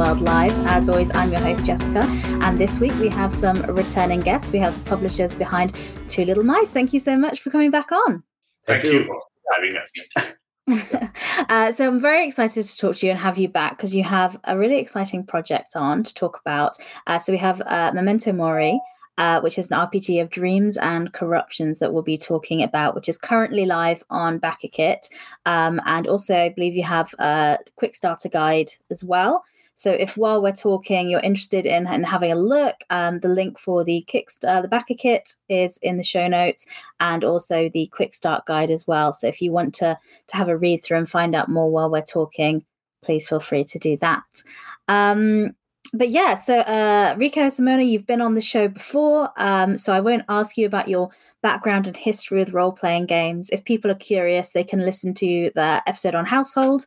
World Live. As always, I'm your host, Jessica, and this week we have some returning guests. We have the publishers behind Two Little Mice. Thank you so much for coming back on. Thank, Thank you for having us. uh, so I'm very excited to talk to you and have you back because you have a really exciting project on to talk about. Uh, so we have uh, Memento Mori, uh, which is an RPG of dreams and corruptions that we'll be talking about, which is currently live on BackerKit. Um, and also, I believe you have a quick starter guide as well. So if while we're talking, you're interested in, in having a look, um, the link for the Kickstarter, the backer kit is in the show notes, and also the quick start guide as well. So if you want to to have a read through and find out more while we're talking, please feel free to do that. Um, but yeah, so uh, Rico Simone, you've been on the show before, um, so I won't ask you about your background and history with role playing games. If people are curious, they can listen to the episode on Household,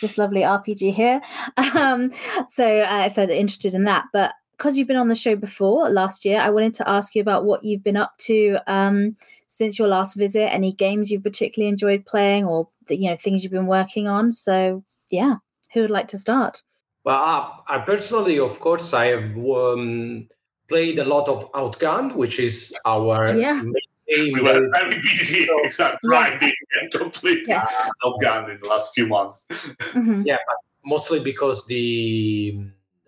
this lovely RPG here. Um, so uh, if they're interested in that, but because you've been on the show before last year, I wanted to ask you about what you've been up to um, since your last visit. Any games you've particularly enjoyed playing, or the, you know things you've been working on. So yeah, who would like to start? Well, uh, I personally, of course, I have um, played a lot of Outgunned, which is our yeah. We were very busy, so, exactly, writing and completely yes. Outgunned in the last few months. Mm-hmm. Yeah, mostly because the,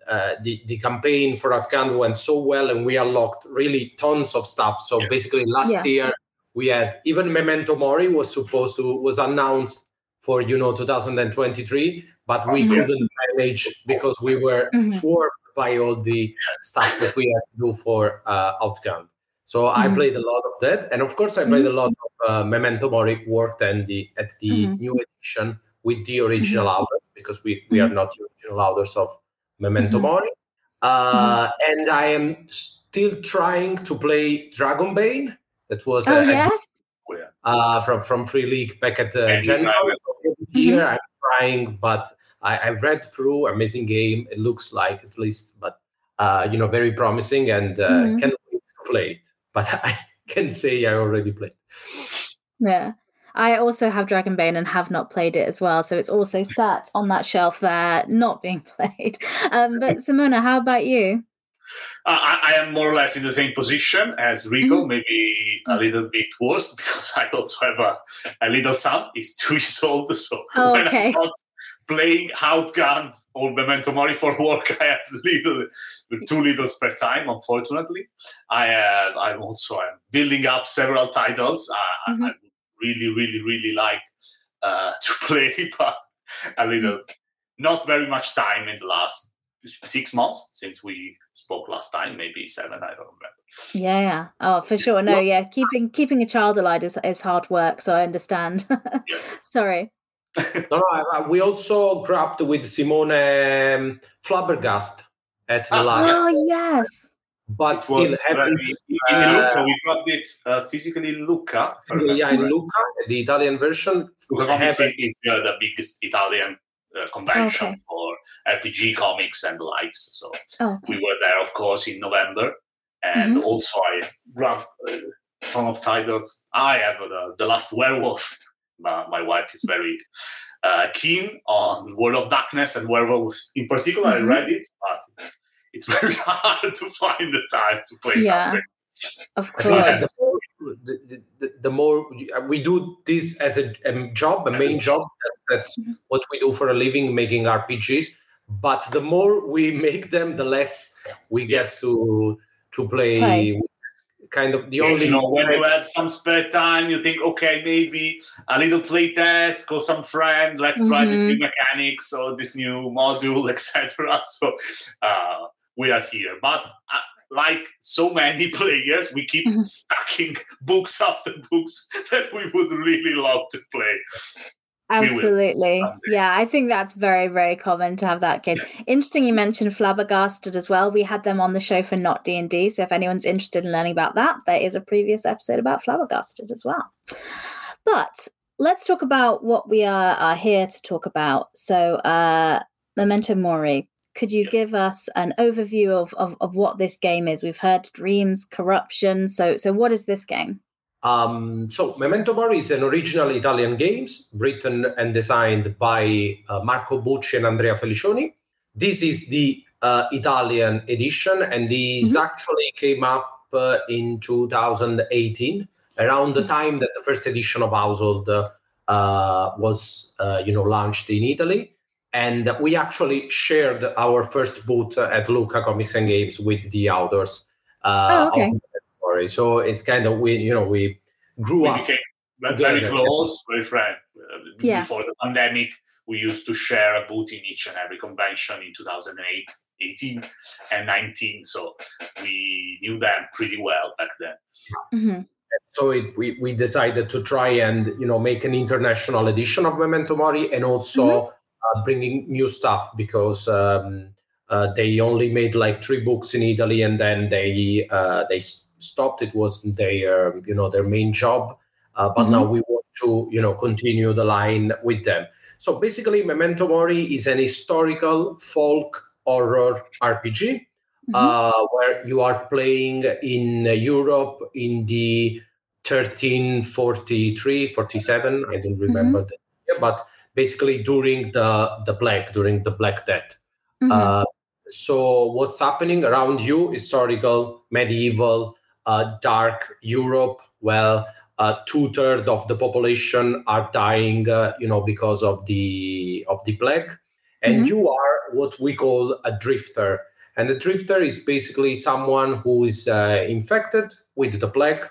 uh, the the campaign for Outgunned went so well, and we unlocked really tons of stuff. So yes. basically, last yeah. year we had even Memento Mori was supposed to was announced for you know 2023 but we mm-hmm. couldn't manage because we were mm-hmm. swarmed by all the stuff that we had to do for uh, Outgunned. So mm-hmm. I played a lot of that, and of course I played a lot of uh, Memento Mori. Worked and the at the mm-hmm. new edition with the original mm-hmm. authors because we we are not the original authors of Memento Mori. Uh, and I am still trying to play Dragonbane. That was oh, yes. uh, from from Free League back at uh, Gen Here I'm trying, but I, have read through. Amazing game. It looks like at least, but uh, you know, very promising, and uh, mm-hmm. can't wait play it. But I can say I already played. Yeah. I also have Dragonbane and have not played it as well. So it's also sat on that shelf there, not being played. Um, but Simone, how about you? Uh, I, I, am more or less in the same position as Rico, mm-hmm. maybe a mm. little bit worse because I also have a, a little son. He's two years old, so oh, when okay. I'm not playing Outgunned or Memento Mori for work, I have little, two littles per time. Unfortunately, I uh, I'm also I'm building up several titles. Uh, mm-hmm. I really, really, really like uh, to play, but a little, not very much time in the last six months since we spoke last time, maybe seven. I don't remember. Yeah, yeah. Oh, for sure. No, yeah. Keeping keeping a child alive is, is hard work, so I understand. Yes. Sorry. No, no. we also grabbed with Simone um, Flabbergast at the ah, last. Oh yes. But it still haven't. In, uh, Lucca, we grabbed it uh, physically in Lucca. Yeah, in Lucca, the Italian version. Lucca is uh, the biggest Italian uh, convention okay. for RPG comics and the likes. So okay. we were there, of course, in November, and mm-hmm. also I grabbed a ton of titles. I have the, the Last Werewolf. My, my wife is very uh, keen on World of Darkness and Werewolf in particular. Mm-hmm. I read it, but it's, it's very hard to find the time to play yeah. something. Of course. The, the, the, more we do this as a, a job, a main job, that, that's mm-hmm. what we do for a living, making RPGs. But the more we make them, the less we get yes. to to play. play. Kind of the yes, only you know when you have some spare time, you think, okay, maybe a little play test, call some friend, let's mm-hmm. try this new mm-hmm. mechanics or this new module, etc. So uh, we are here, but. Uh, like so many players, we keep mm-hmm. stacking books after books that we would really love to play. Absolutely. Yeah, I think that's very, very common to have that case. Interesting you mentioned Flabbergasted as well. We had them on the show for Not D&D, so if anyone's interested in learning about that, there is a previous episode about Flabbergasted as well. But let's talk about what we are, are here to talk about. So, uh, Memento Mori. Could you yes. give us an overview of, of, of what this game is? We've heard dreams, corruption. So so what is this game? Um, so Memento Mori is an original Italian game written and designed by uh, Marco Bucci and Andrea Felicioni. This is the uh, Italian edition, and this mm-hmm. actually came up uh, in 2018, around the time that the first edition of Household uh, was, uh, you know, launched in Italy. And we actually shared our first booth at Lucca Comics and Games with the authors. oh, okay story. So it's kind of we, you know, we grew we up became very close, very friend. Uh, yeah. Before the pandemic, we used to share a booth in each and every convention in 2008, 18, and 19. So we knew them pretty well back then. Mm-hmm. So it, we we decided to try and you know make an international edition of Memento Mori and also mm-hmm. uh, bringing new stuff because. Um, uh, they only made like three books in Italy, and then they uh, they stopped. It was their you know their main job, uh, but mm-hmm. now we want to you know continue the line with them. So basically, Memento Mori is an historical folk horror RPG mm-hmm. uh, where you are playing in Europe in the 1343, 47. I don't remember mm-hmm. the year, but basically during the the Black during the Black Death. Mm-hmm. Uh, so what's happening around you? Historical, medieval, uh, dark Europe, well, uh, two thirds of the population are dying, uh, you know, because of the of the plague, and mm-hmm. you are what we call a drifter. And a drifter is basically someone who is uh, infected with the plague,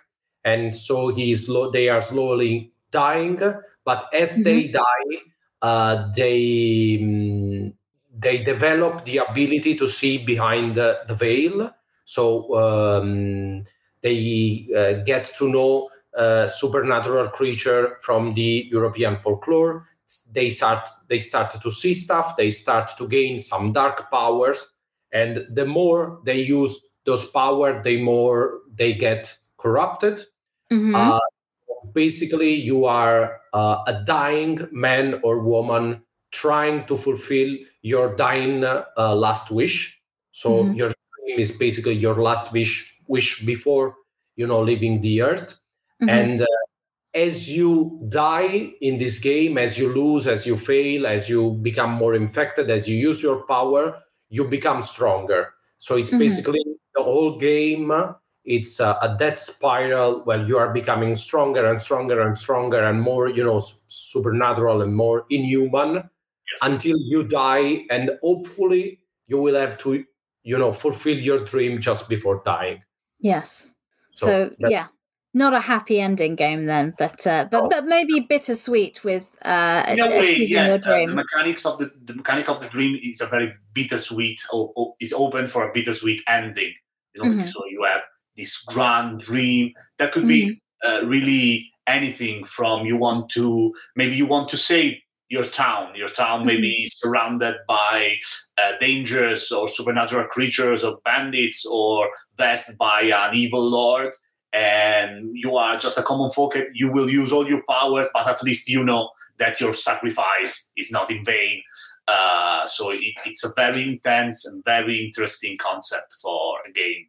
and so he's lo- they are slowly dying. But as mm-hmm. they die, uh, they um, they develop the ability to see behind the, the veil. So um, they uh, get to know a supernatural creature from the European folklore. They start they start to see stuff. They start to gain some dark powers, and the more they use those power, the more they get corrupted. Mm-hmm. Uh, basically, you are uh, a dying man or woman trying to fulfill your dying uh, last wish. So mm-hmm. your dream is basically your last wish wish before you know leaving the earth mm-hmm. and uh, as you die in this game as you lose as you fail as you become more infected as you use your power you become stronger so it's mm-hmm. basically the whole game it's a, a death spiral where you are becoming stronger and stronger and stronger and more you know supernatural and more inhuman. Until you die and hopefully you will have to you know fulfill your dream just before dying Yes. So, so yeah, not a happy ending game then, but uh, but oh. but maybe bittersweet with uh, in a way, yes. Uh, the mechanics of the the mechanic of the dream is a very bittersweet. Or, or is open for a bittersweet ending. You know, mm-hmm. so you have this grand dream that could mm-hmm. be uh, really anything from you want to maybe you want to save your town. Your town may be mm-hmm. surrounded by uh, dangerous or supernatural creatures or bandits or vexed by an evil lord. And you are just a common folk. You will use all your powers, but at least you know that your sacrifice is not in vain. Uh, so it, it's a very intense and very interesting concept for a game.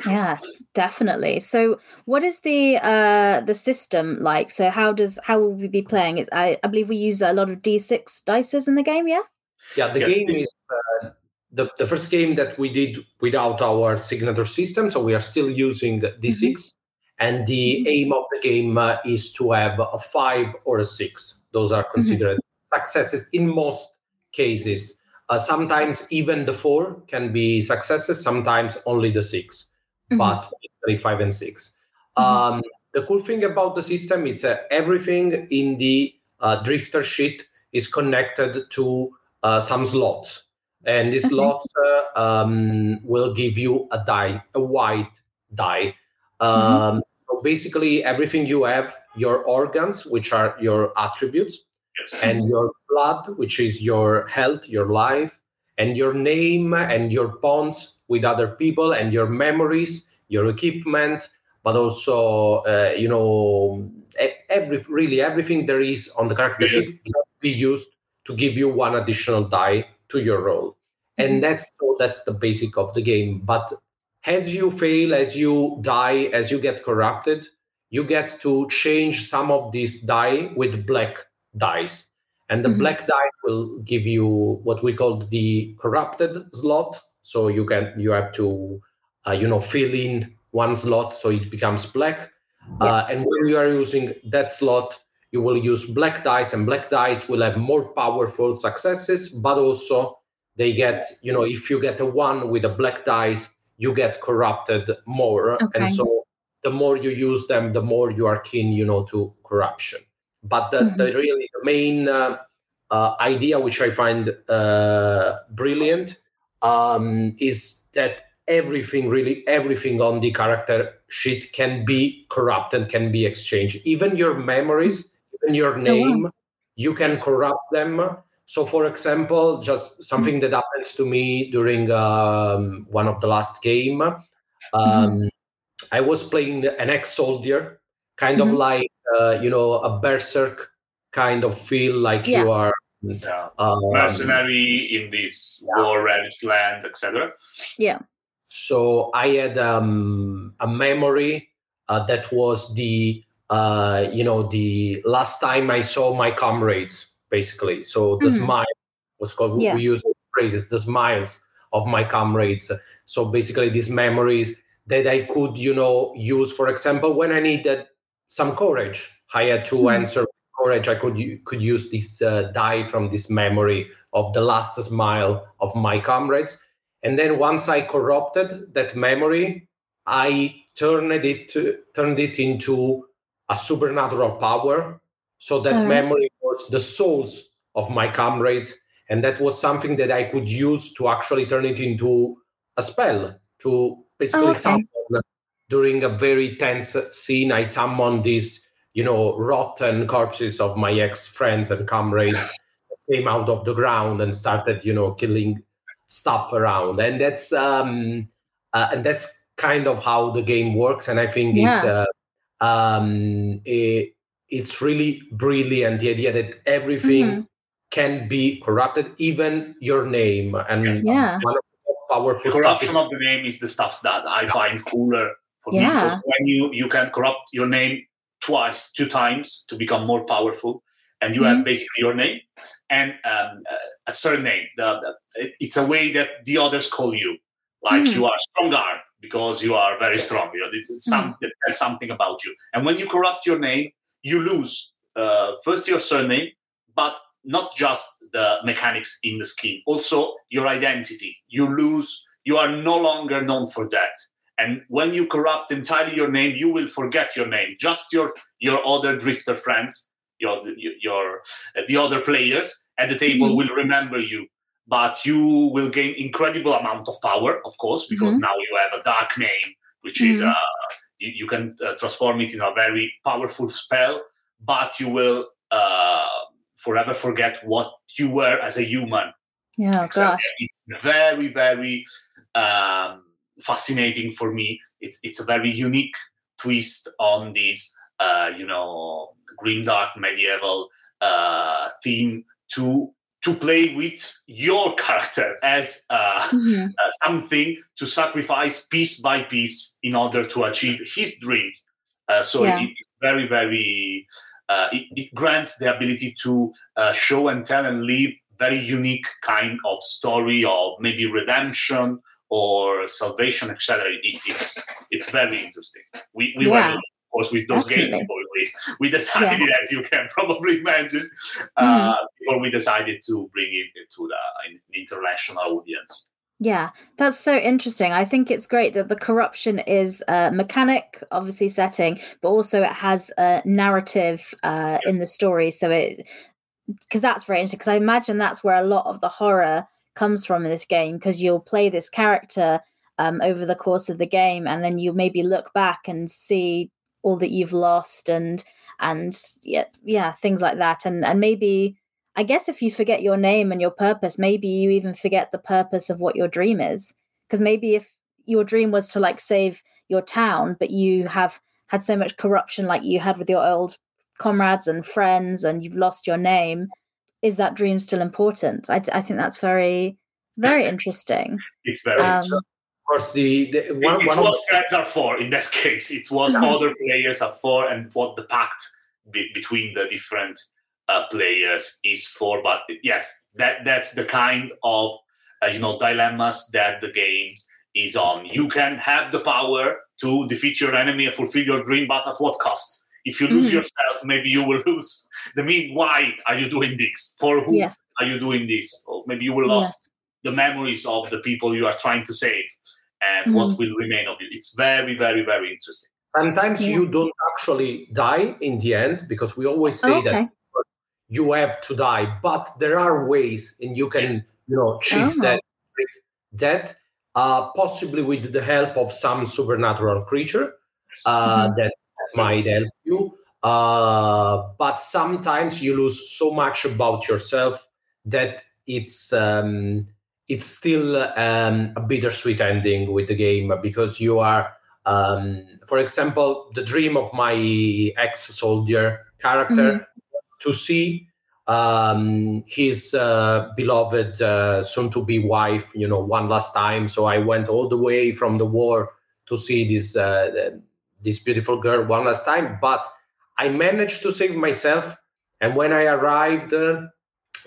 Sure. Yes, definitely. So, what is the uh the system like? So, how does how will we be playing it? I, I believe we use a lot of d6 dices in the game. Yeah. Yeah, the yeah, game is uh, the the first game that we did without our signature system, so we are still using d6. Mm-hmm. And the mm-hmm. aim of the game uh, is to have a five or a six. Those are mm-hmm. considered mm-hmm. successes in most cases. Uh, sometimes even the four can be successes. Sometimes only the six mm-hmm. but three, five, and 6 mm-hmm. um, the cool thing about the system is that everything in the uh, drifter sheet is connected to uh, some slots and these slots uh, um, will give you a die a white die mm-hmm. um, so basically everything you have your organs which are your attributes yes. and your blood which is your health your life and your name and your bonds with other people and your memories, your equipment, but also uh, you know every really everything there is on the character sheet can be used to give you one additional die to your role, and mm-hmm. that's so that's the basic of the game. But as you fail, as you die, as you get corrupted, you get to change some of these die with black dice. And the mm-hmm. black dice will give you what we call the corrupted slot. So you can you have to uh, you know fill in one slot so it becomes black. Yeah. Uh, and when you are using that slot, you will use black dice, and black dice will have more powerful successes, but also they get you know if you get a one with a black dice, you get corrupted more, okay. and so the more you use them, the more you are keen you know to corruption. But the, mm-hmm. the really the main uh, uh, idea, which I find uh, brilliant, um, is that everything, really everything on the character sheet can be corrupted, can be exchanged. Even your memories, even your name, you can corrupt them. So, for example, just something mm-hmm. that happens to me during um, one of the last game. Um, mm-hmm. I was playing an ex-soldier, kind mm-hmm. of like uh, you know a berserk kind of feel like yeah. you are yeah. um, mercenary in this yeah. war ravaged land etc yeah so i had um, a memory uh, that was the uh, you know the last time i saw my comrades basically so the mm-hmm. smile was called yeah. we use phrases the smiles of my comrades so basically these memories that i could you know use for example when i needed some courage. I had to mm. answer courage. I could could use this uh, die from this memory of the last smile of my comrades. And then once I corrupted that memory, I turned it to, turned it into a supernatural power. So that mm. memory was the souls of my comrades, and that was something that I could use to actually turn it into a spell to basically oh, okay during a very tense scene, I summoned these, you know, rotten corpses of my ex friends and comrades came out of the ground and started, you know, killing stuff around. And that's um, uh, and that's kind of how the game works. And I think yeah. it, uh, um, it it's really brilliant. The idea that everything mm-hmm. can be corrupted, even your name. And yes. yeah. One of the most powerful the corruption of the name is the stuff that I find cooler for yeah. me because when you you can corrupt your name twice, two times to become more powerful, and you mm-hmm. have basically your name and um, a surname. The, the, it's a way that the others call you, like mm-hmm. you are stronger because you are very strong. You know, it's some, mm-hmm. tells something about you. And when you corrupt your name, you lose uh, first your surname, but not just the mechanics in the scheme, also your identity. You lose. You are no longer known for that and when you corrupt entirely your name, you will forget your name. Just your your other drifter friends, your your the other players at the table mm-hmm. will remember you. But you will gain incredible amount of power, of course, because mm-hmm. now you have a dark name, which mm-hmm. is uh, you, you can uh, transform it in a very powerful spell. But you will uh, forever forget what you were as a human. Yeah, gosh, it's very very. Um, fascinating for me. It's it's a very unique twist on this, uh, you know, grimdark medieval uh, theme to to play with your character as uh, mm-hmm. uh, something to sacrifice piece by piece in order to achieve his dreams. Uh, so yeah. it, it's very, very. Uh, it, it, grants the ability to uh, show and tell and live very unique kind of story of maybe redemption or salvation, etc. It, it's it's very interesting. We we yeah. were of course with those games before we we decided, yeah. as you can probably imagine, uh, mm-hmm. before we decided to bring it to the international audience. Yeah, that's so interesting. I think it's great that the corruption is a mechanic, obviously setting, but also it has a narrative uh, yes. in the story. So it, because that's very interesting. Because I imagine that's where a lot of the horror comes from in this game because you'll play this character um, over the course of the game and then you maybe look back and see all that you've lost and and yeah yeah things like that. And and maybe i guess if you forget your name and your purpose maybe you even forget the purpose of what your dream is. Because maybe if your dream was to like save your town but you have had so much corruption like you had with your old comrades and friends and you've lost your name is that dream still important? I, I think that's very, very interesting. it's very. Um, course, the, the one, it, it one was the... friends are for in this case. It was mm-hmm. other players are for, and what the pact be, between the different uh, players is for. But yes, that that's the kind of uh, you know dilemmas that the game is on. You can have the power to defeat your enemy and fulfill your dream, but at what cost? If you lose mm-hmm. yourself, maybe you will lose the mean. Why are you doing this? For who yes. are you doing this? Or maybe you will lose yes. the memories of the people you are trying to save and mm-hmm. what will remain of you. It's very, very, very interesting. Sometimes yeah. you don't actually die in the end because we always say okay. that you have to die, but there are ways and you can, yes. you know, cheat oh. that that uh, possibly with the help of some supernatural creature uh, mm-hmm. that might help you. Uh, but sometimes you lose so much about yourself that it's um, it's still um, a bittersweet ending with the game because you are, um, for example, the dream of my ex-soldier character mm-hmm. to see um, his uh, beloved uh, soon-to-be wife, you know, one last time. So I went all the way from the war to see this uh, this beautiful girl one last time. But I managed to save myself, and when I arrived, uh,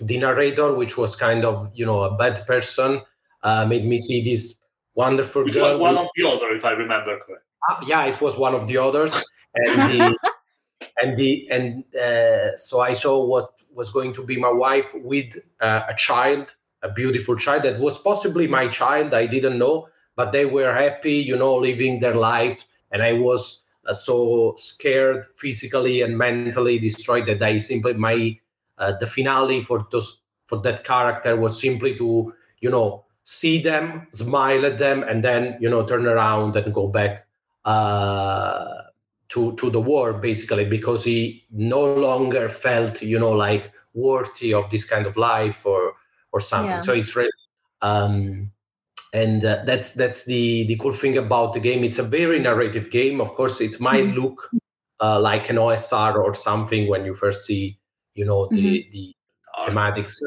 the narrator, which was kind of you know a bad person, uh, made me see this wonderful which girl. was one of the other, if I remember correctly. Ah, yeah, it was one of the others, and the and the and uh, so I saw what was going to be my wife with uh, a child, a beautiful child that was possibly my child. I didn't know, but they were happy, you know, living their life, and I was uh, so scared, physically and mentally destroyed that I simply my uh, the finale for those for that character was simply to you know see them, smile at them, and then you know turn around and go back uh, to to the war basically because he no longer felt you know like worthy of this kind of life or or something yeah. so it's really um and uh, that's that's the the cool thing about the game it's a very narrative game of course it might mm-hmm. look uh, like an osr or something when you first see you know the mm-hmm. the thematics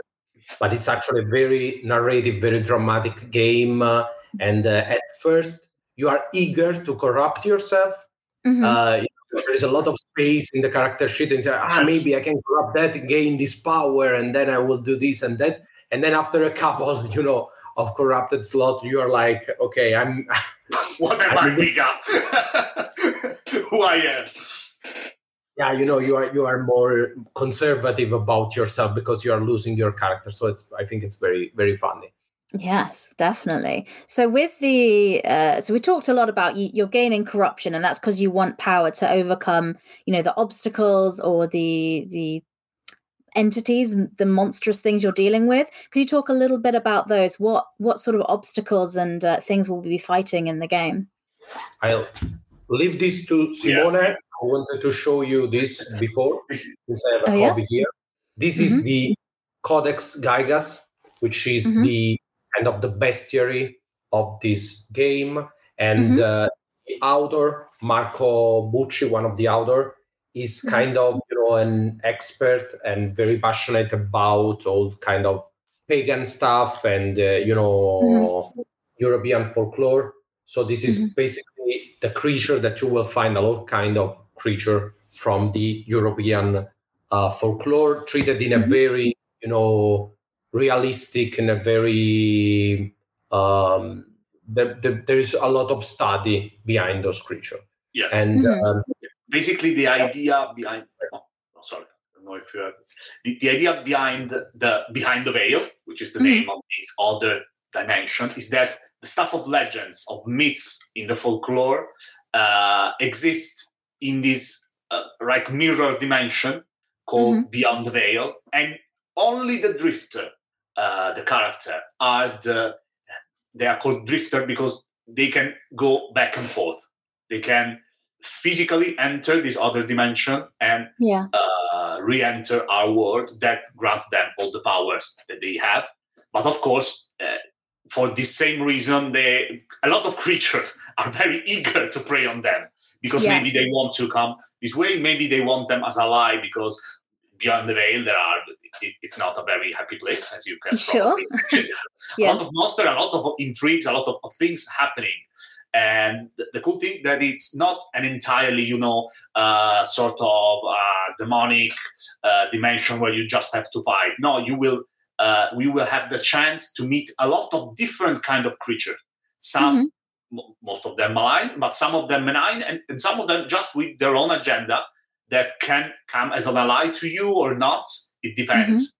but it's actually a very narrative very dramatic game uh, and uh, at first you are eager to corrupt yourself Mm-hmm. Uh, there's a lot of space in the character sheet, and say, ah, maybe I can grab that gain this power, and then I will do this and that. And then after a couple, you know, of corrupted slot, you are like, okay, I'm. what am I become? Who I am? Yeah, you know, you are you are more conservative about yourself because you are losing your character. So it's I think it's very very funny. Yes, definitely. So with the uh, so we talked a lot about you, you're gaining corruption, and that's because you want power to overcome, you know, the obstacles or the the entities, the monstrous things you're dealing with. Could you talk a little bit about those? What what sort of obstacles and uh, things will we be fighting in the game? I'll leave this to Simone. Yeah. I wanted to show you this before, since I have a oh, copy yeah? here. This mm-hmm. is the Codex Gigas, which is mm-hmm. the kind of the bestiary of this game. And mm-hmm. uh, the author, Marco Bucci, one of the author, is mm-hmm. kind of you know an expert and very passionate about all kind of pagan stuff and uh, you know mm-hmm. European folklore. So this is mm-hmm. basically the creature that you will find a lot kind of creature from the European uh, folklore, treated in a mm-hmm. very you know realistic and a very um, the, the, there's a lot of study behind those creatures. Yes, and mm-hmm. um, basically the idea behind. Oh, oh, sorry, I don't know if you have the, the idea behind the behind the veil, which is the mm-hmm. name of this other dimension, is that the stuff of legends of myths in the folklore uh, exists in this uh, like mirror dimension called mm-hmm. beyond the veil, and only the drifter uh, the character are the they are called drifter because they can go back and forth. They can physically enter this other dimension and yeah. uh, re-enter our world. That grants them all the powers that they have. But of course, uh, for this same reason, they a lot of creatures are very eager to prey on them because yes. maybe they want to come this way. Maybe they want them as ally because beyond the veil, there are it, it's not a very happy place, as you can sure. yeah. A lot of monster, a lot of intrigues, a lot of, of things happening. And the, cool thing that it's not an entirely, you know, uh, sort of uh, demonic uh, dimension where you just have to fight. No, you will. Uh, we will have the chance to meet a lot of different kind of creatures. Some, mm-hmm. m- most of them malign, but some of them benign, and, and some of them just with their own agenda that can come as an ally to you or not. It depends. Mm-hmm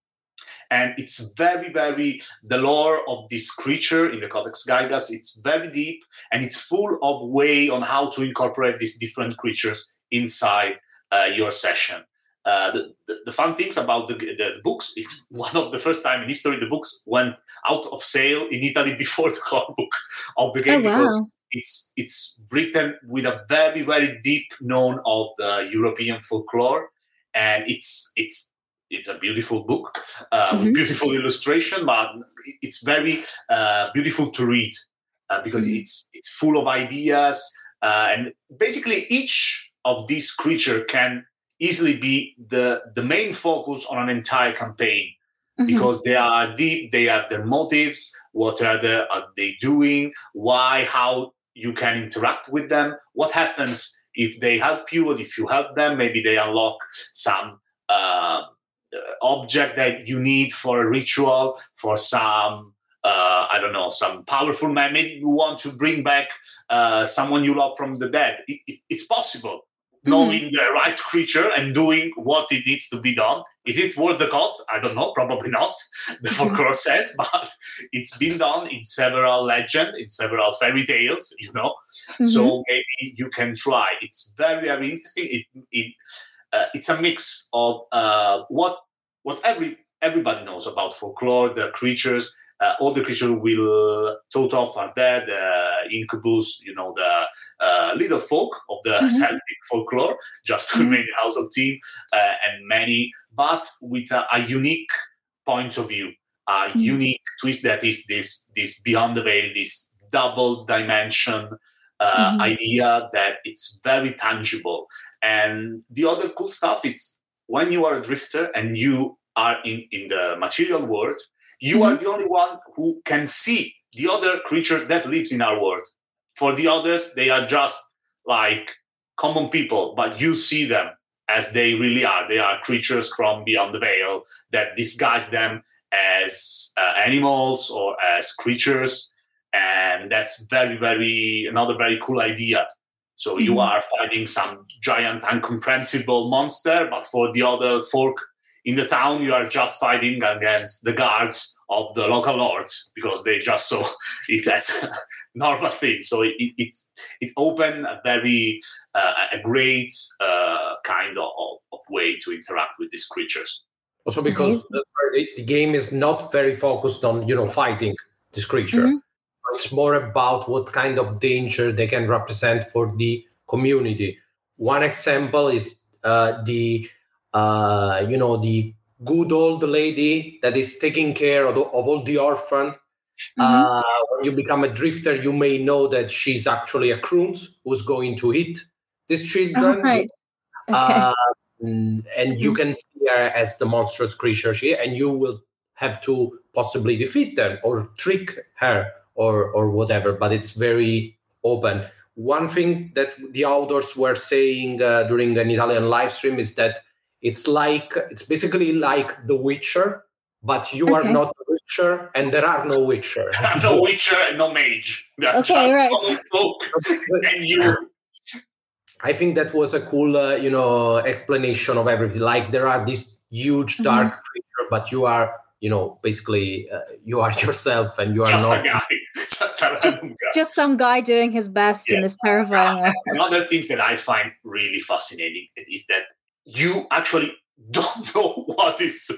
and it's very very the lore of this creature in the codex Gigas it's very deep and it's full of way on how to incorporate these different creatures inside uh, your session uh, the, the, the, fun things about the, the, the, books it's one of the first time in history the books went out of sale in italy before the core book of the game oh, wow. because it's it's written with a very very deep known of the european folklore and it's it's it's a beautiful book uh, mm-hmm. with beautiful illustration, but it's very uh, beautiful to read uh, because mm-hmm. it's it's full of ideas uh, and basically each of these creature can easily be the the main focus on an entire campaign mm-hmm. because they are deep, they have their motives, what are, the, are they doing, why, how you can interact with them, what happens if they help you and if you help them, maybe they unlock some. Uh, object that you need for a ritual, for some uh, I don't know, some powerful man. Maybe you want to bring back uh, someone you love from the dead. It, it, it's possible. Mm-hmm. Knowing the right creature and doing what it needs to be done. Is it worth the cost? I don't know. Probably not. The folklore says, but it's been done in several legend, in several fairy tales. You know, mm-hmm. so maybe you can try. It's very, very interesting. It, it uh, it's a mix of uh, what what every everybody knows about folklore, the creatures. Uh, all the creatures will off are there, the incubus, you know, the uh, little folk of the mm-hmm. Celtic folklore, just mm-hmm. many household team uh, and many, but with a, a, unique point of view, a mm-hmm. unique twist that is this this beyond the veil, this double dimension uh, mm-hmm. idea that it's very tangible and the other cool stuff is when you are a drifter and you are in, in the material world, you mm-hmm. are the only one who can see the other creature that lives in our world. For the others, they are just like common people, but you see them as they really are. They are creatures from beyond the veil that disguise them as uh, animals or as creatures. And that's very, very, another very cool idea so mm-hmm. you are fighting some giant, incomprehensible monster, but for the other folk in the town, you are just fighting against the guards of the local lords because they just saw it as a normal thing. So it, it's it opened a very uh, a great uh, kind of, of way to interact with these creatures. Also, because the, the, game is not very focused on you know fighting this creature. Mm-hmm it's more about what kind of danger they can represent for the community. One example is uh, the uh, you know the good old lady that is taking care of, of all the orphans. Mm-hmm. Uh, when you become a drifter, you may know that she's actually a Creunt who's going to hit these children. Oh, right. okay. Uh, and mm-hmm. you can see her as the monstrous creature she, and you will have to possibly defeat them or trick her or or whatever but it's very open one thing that the authors were saying uh, during an italian live stream is that it's like it's basically like the witcher but you okay. are not a witcher and there are no witcher no witcher and no mage okay right and you i think that was a cool uh, you know explanation of everything like there are these huge mm-hmm. dark mm-hmm. creature but you are you know basically uh, you are yourself and you are just not just, just, some guy doing his best yeah. in this terrifying world. Another things that I find really fascinating is that you actually don't know what is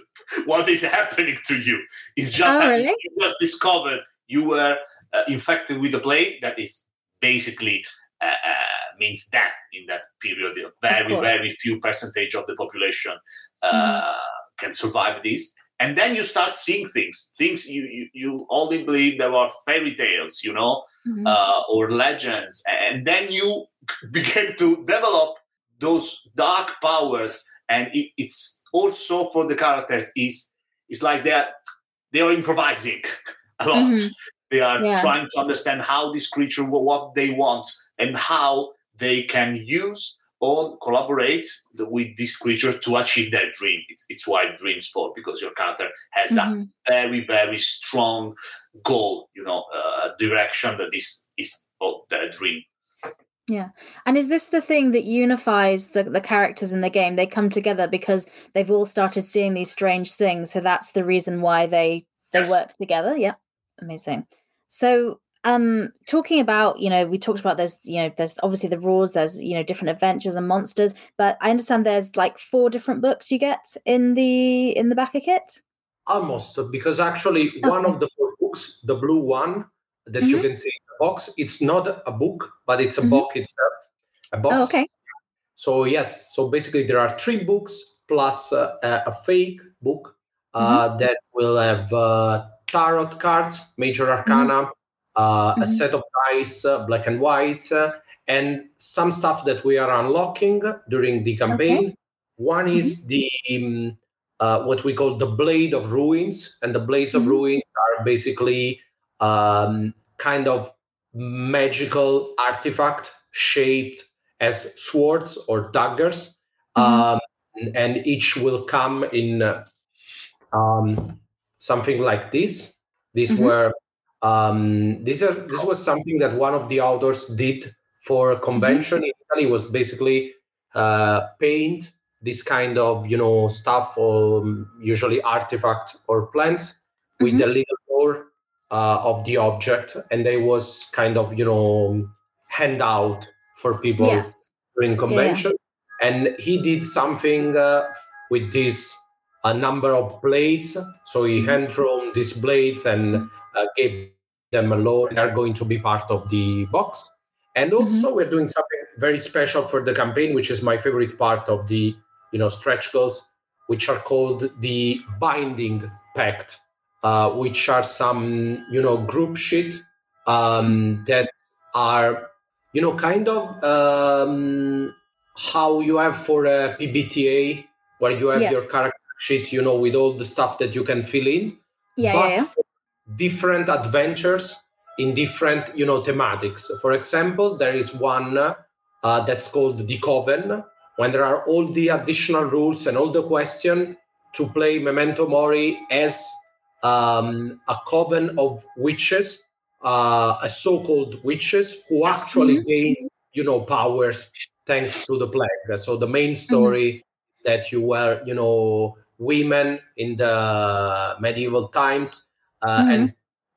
what is happening to you. It's just oh, really? you just discovered you were uh, infected with a plague that is basically uh, uh, means death in that period. Very very few percentage of the population mm. can survive this and then you start seeing things things you you, you only believe there are fairy tales you know mm-hmm. uh, or legends and then you begin to develop those dark powers and it, it's also for the characters is it's like they are they are improvising a lot. Mm-hmm. They are yeah. trying to understand how this creature, what they want, and how they can use or collaborate with this creature to achieve their dream. It's, it's why dreams fall because your character has mm-hmm. a very very strong goal, you know, uh, direction that is is oh, their dream. Yeah. And is this the thing that unifies the, the characters in the game? They come together because they've all started seeing these strange things. So that's the reason why they they yes. work together. Yeah. Amazing. So um talking about you know we talked about there's you know there's obviously the rules there's you know different adventures and monsters but i understand there's like four different books you get in the in the backer kit almost because actually okay. one of the four books the blue one that mm-hmm. you can see in the box it's not a book but it's a mm-hmm. book itself a box oh, okay so yes so basically there are three books plus uh, a fake book uh, mm-hmm. that will have uh, tarot cards major arcana mm-hmm a set of dice, uh, black and white, uh, and some stuff that we are unlocking during the campaign. Okay. One mm-hmm. is the um, uh, what we call the Blade of Ruins, and the Blades mm-hmm. of Ruins are basically um, kind of magical artifact shaped as swords or daggers, mm-hmm. um, and each will come in uh, um, something like this. These mm-hmm. were um, this, is, this was something that one of the authors did for a convention mm-hmm. in Italy was basically uh, paint this kind of you know stuff or um, usually artifact or plants mm-hmm. with the little core uh, of the object and they was kind of you know hand out for people yes. during convention yeah. and he did something uh, with this a number of blades so he mm-hmm. hand drawn these blades and uh, gave them a low. They are going to be part of the box. And mm-hmm. also, mm-hmm. we're doing something very special for the campaign, which is my favorite part of the you know stretch goals, which are called the binding pact, uh, which are some you know group shit um, that are you know kind of um, how you have for a PBTA, where you have yes. your character sheet, you know, with all the stuff that you can fill in. Yeah, but yeah, yeah. For different adventures in different you know thematics for example there is one uh, that's called the coven when there are all the additional rules and all the question to play memento mori as um, a coven of witches uh, a so-called witches who actually mm-hmm. gain you know powers thanks to the plague so the main mm-hmm. story mm-hmm. that you were you know women in the medieval times uh, mm-hmm. and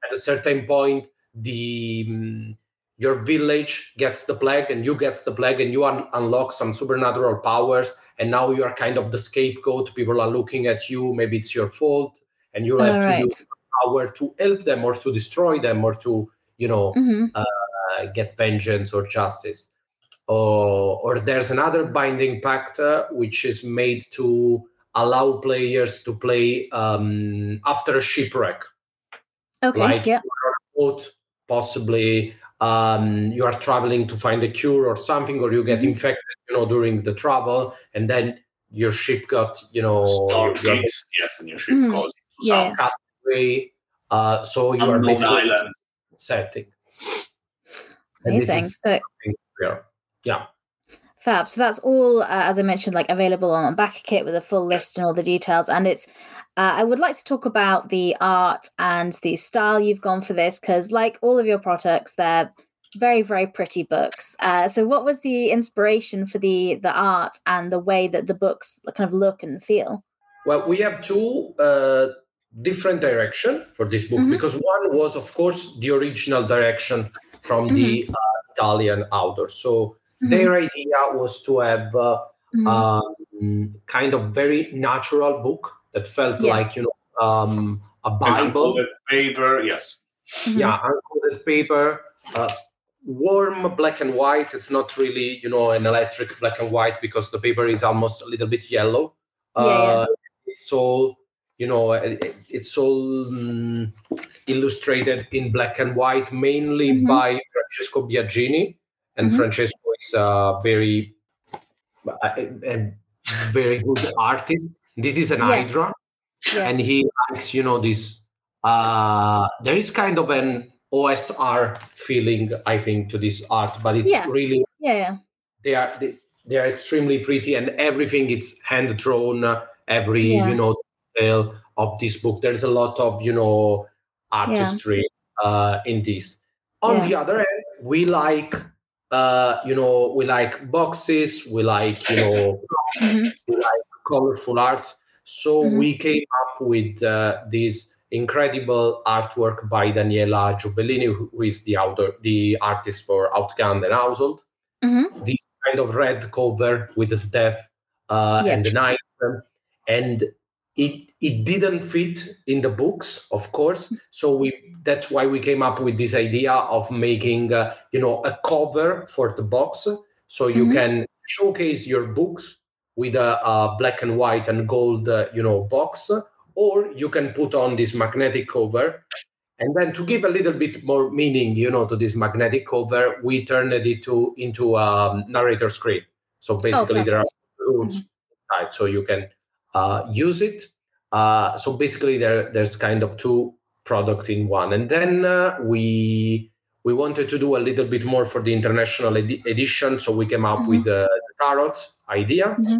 at a certain point the um, your village gets the plague and you gets the plague and you un- unlock some supernatural powers and now you are kind of the scapegoat people are looking at you maybe it's your fault and you have All to right. use power to help them or to destroy them or to you know mm-hmm. uh, get vengeance or justice or, or there's another binding pact uh, which is made to allow players to play um, after a shipwreck Okay. Like yeah. boat, possibly um, you are traveling to find a cure or something, or you get mm-hmm. infected, you know, during the travel, and then your ship got, you know, Stargates, yes, and your ship mm-hmm. goes into yeah. some castaway. Uh, so you are basically island setting. Amazing. So, yeah. Fab. So that's all, uh, as I mentioned, like available on Backer Kit with a full list and all the details. And it's, uh, I would like to talk about the art and the style you've gone for this because, like all of your products, they're very, very pretty books. Uh, so, what was the inspiration for the the art and the way that the books kind of look and feel? Well, we have two uh, different direction for this book mm-hmm. because one was, of course, the original direction from mm-hmm. the uh, Italian author. So Mm-hmm. Their idea was to have uh, mm-hmm. um, kind of very natural book that felt yeah. like you know um, a Bible. Paper, yes. Mm-hmm. Yeah, uncoated paper. Uh, warm black and white. It's not really, you know, an electric black and white because the paper is almost a little bit yellow. Yeah, uh, yeah. It's all, you know, it, it's all um, illustrated in black and white, mainly mm-hmm. by Francesco Biagini. And mm-hmm. Francesco is a very a very good artist. This is an yes. Hydra, and he likes, you know, this. Uh, there is kind of an OSR feeling, I think, to this art, but it's yes. really yeah. They are they, they are extremely pretty, and everything is hand drawn. Every yeah. you know detail of this book. There's a lot of you know artistry yeah. uh, in this. On yeah. the other hand, we like uh, you know we like boxes. We like you know mm-hmm. we like colorful art. So mm-hmm. we came up with uh, this incredible artwork by Daniela Giubellini, who is the author, the artist for Outgunned and Household. Mm-hmm. This kind of red cover with the death uh, yes. and the knife, and it it didn't fit in the books, of course. So we that's why we came up with this idea of making uh, you know a cover for the box, so you mm-hmm. can showcase your books with a, a black and white and gold uh, you know box or you can put on this magnetic cover and then to give a little bit more meaning you know to this magnetic cover we turned it into into a um, narrator screen so basically okay. there are rules mm-hmm. inside so you can use it uh, so basically there there's kind of two products in one and then uh, we we wanted to do a little bit more for the international ed- edition so we came up mm-hmm. with the tarot idea mm-hmm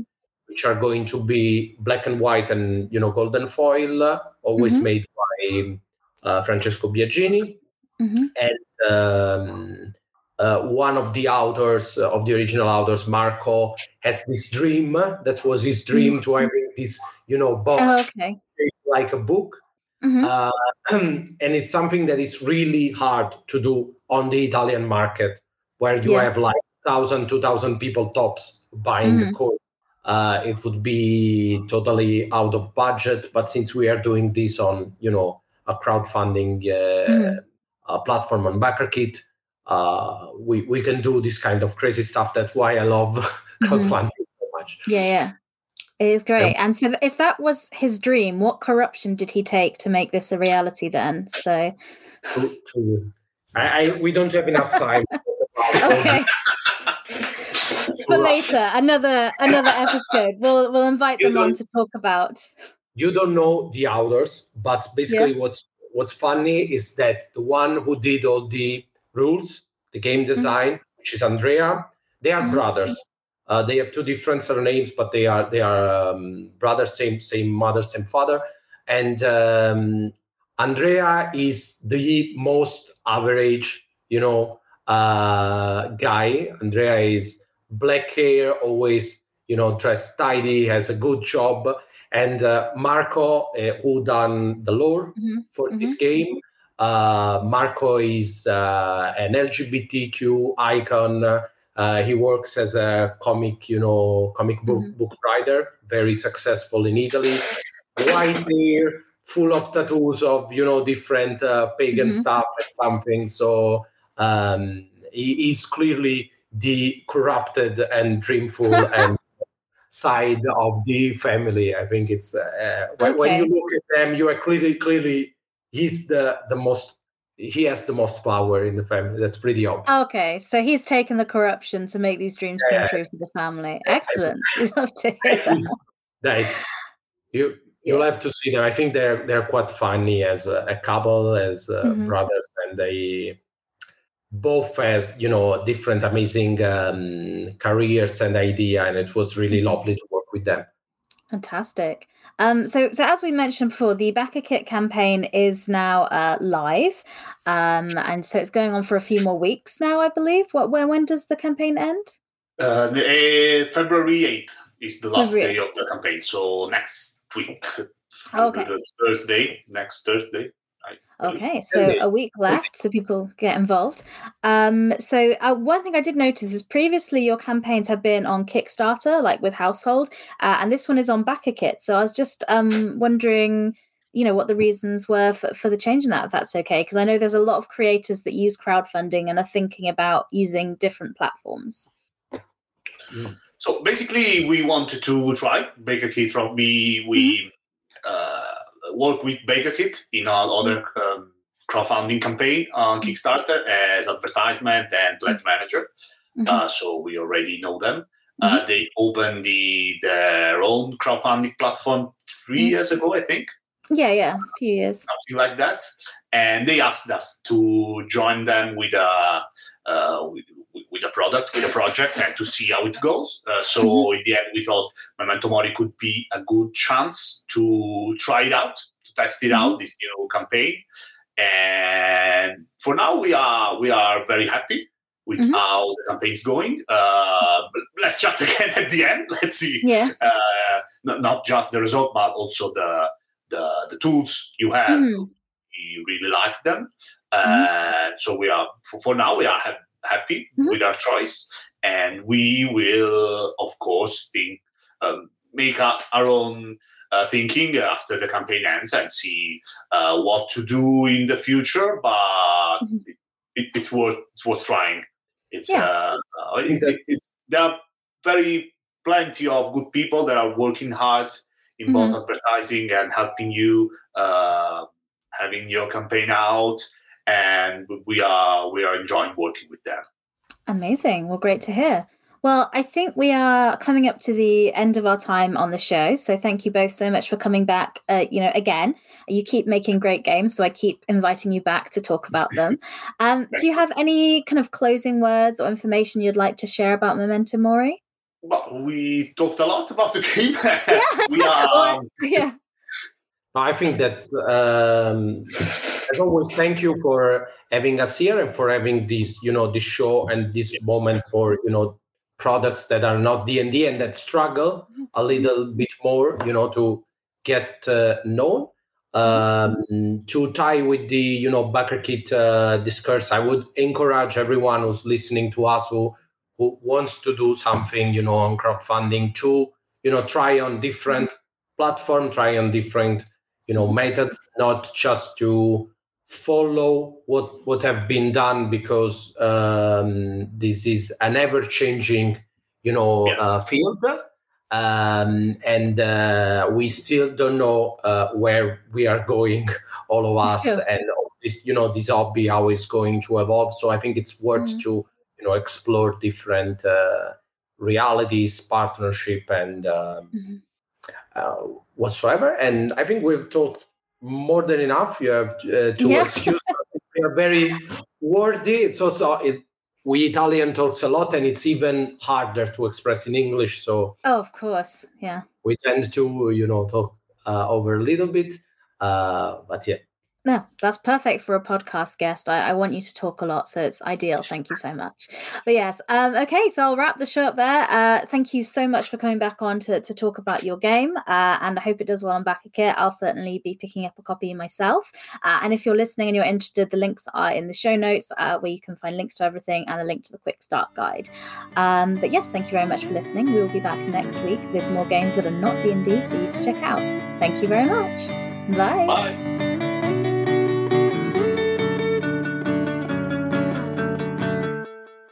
which are going to be black and white and you know golden foil, always mm-hmm. made by uh, Francesco Biagini, mm-hmm. and um, uh, one of the authors uh, of the original authors, Marco, has this dream. That was his dream mm-hmm. to this you know box oh, okay. like a book. Mm-hmm. Uh, and it's something that is really hard to do on the Italian market, where you yeah. have like thousand, two thousand people tops buying the mm-hmm. course uh, it would be totally out of budget. But since we are doing this on, you know, a crowdfunding uh, mm-hmm. a platform on BackerKit, uh, we we can do this kind of crazy stuff. That's why I love mm-hmm. crowdfunding so much. Yeah, yeah. It is great. Yeah. And so, if that was his dream, what corruption did he take to make this a reality? Then, so. I, I, we don't have enough time. okay for later. Another another episode. We'll we'll invite you them on to talk about. You don't know the authors, but basically yeah. what's what's funny is that the one who did all the rules, the game mm-hmm. design, mm-hmm. which is Andrea, they are mm-hmm. brothers. Uh, they have two different surnames, but they are they are um, brothers, same same mother, same father. And um, Andrea is the most average, you know, uh, guy. Andrea is black hair, always you know dressed tidy, has a good job. And uh, Marco, uh, who done the lore mm-hmm. for mm-hmm. this game, uh, Marco is uh, an LGBTQ icon. Uh, he works as a comic, you know, comic book mm-hmm. book writer, very successful in Italy. White hair, full of tattoos of you know different uh, pagan mm-hmm. stuff and something. So um, he is clearly the corrupted and dreamful and side of the family. I think it's uh, okay. when you look at them, you are clearly clearly he's the the most he has the most power in the family. That's pretty obvious. Okay, so he's taken the corruption to make these dreams come true for the family. Excellent. Love to hear that. That's you. You'll yeah. have to see them. I think they're they're quite funny as a, a couple, as uh, mm-hmm. brothers, and they both has you know different amazing um, careers and idea and it was really mm-hmm. lovely to work with them fantastic um, so so as we mentioned before the BackerKit campaign is now uh, live. Um, and so it's going on for a few more weeks now i believe. What where when does the campaign end? Uh, uh, february 8th is the last february day of the campaign. So next week. Okay. Thursday next thursday Okay, so a week left, so people get involved. Um, so uh, one thing I did notice is previously your campaigns have been on Kickstarter, like with Household, uh, and this one is on BackerKit. So I was just um, wondering, you know, what the reasons were for, for the change in that, if that's okay, because I know there's a lot of creators that use crowdfunding and are thinking about using different platforms. So basically, we wanted to try BackerKit from we we. Mm-hmm. Uh, work with BackerKit in our other um, crowdfunding campaign on mm-hmm. Kickstarter as advertisement and pledge mm-hmm. manager. Mm-hmm. Uh, so we already know them. Uh, mm-hmm. they opened the their own crowdfunding platform 3 mm-hmm. years ago, I think. Yeah, yeah, a few years. Something like that. And they asked us to join them with a uh, with, with, a product, with a project, and to see how it goes. Uh, so mm-hmm. in the end, we thought Memento Mori could be a good chance to try it out, to test it out, mm-hmm. this new campaign. And for now, we are we are very happy with mm-hmm. how the campaign's going. Uh, let's chat again at the end. Let's see. Yeah. Uh, not, not just the result, but also the the, the tools you have. Mm-hmm. We really like them. Mm-hmm. so we are for, for, now we are happy mm-hmm. with our choice, and we will of course think um, make our, our own. Uh, thinking after the campaign ends and see uh, what to do in the future, but mm-hmm. it, it, it's worth it's worth trying. It's yeah. uh, uh it, it, there are very plenty of good people that are working hard in mm-hmm. both advertising and helping you uh, having your campaign out, and we are we are enjoying working with them. Amazing. Well, great to hear. Well, I think we are coming up to the end of our time on the show. So thank you both so much for coming back. Uh, you know, again, you keep making great games, so I keep inviting you back to talk about them. Um, do you have any kind of closing words or information you'd like to share about Memento Mori? Well, we talked a lot about the game. Yeah. we are, um, yeah. I think that, um, as always, thank you for having us here and for having this, you know, this show and this moment for, you know, products that are not D&D and that struggle a little bit more, you know, to get uh, known. Um, to tie with the, you know, BackerKit uh, discourse, I would encourage everyone who's listening to us who who wants to do something, you know, on crowdfunding to, you know, try on different platform, try on different, you know, methods, not just to follow what what have been done because um, this is an ever changing you know yes. uh, field um, and uh, we still don't know uh, where we are going all of us and this you know this hobby how is going to evolve so i think it's worth mm-hmm. to you know explore different uh, realities partnership and um, mm-hmm. Uh, whatsoever and i think we've talked more than enough. You have uh, to yeah. excuse. we are very worthy. It's also it, we Italian talks a lot, and it's even harder to express in English. So oh, of course, yeah. We tend to you know talk uh, over a little bit, uh, but yeah. No, that's perfect for a podcast guest. I, I, want you to talk a lot, so it's ideal. Thank you so much. But yes, um, okay, so I'll wrap the show up there. Uh, thank you so much for coming back on to, to talk about your game, uh, and I hope it does well on BackerKit. I'll certainly be picking up a copy myself. Uh, and if you're listening and you're interested, the links are in the show notes uh, where you can find links to everything and a link to the quick start guide. Um, but yes, thank you very much for listening. We will be back next week with more games that are not D&D for you to check out. Thank you very much. Bye. Bye.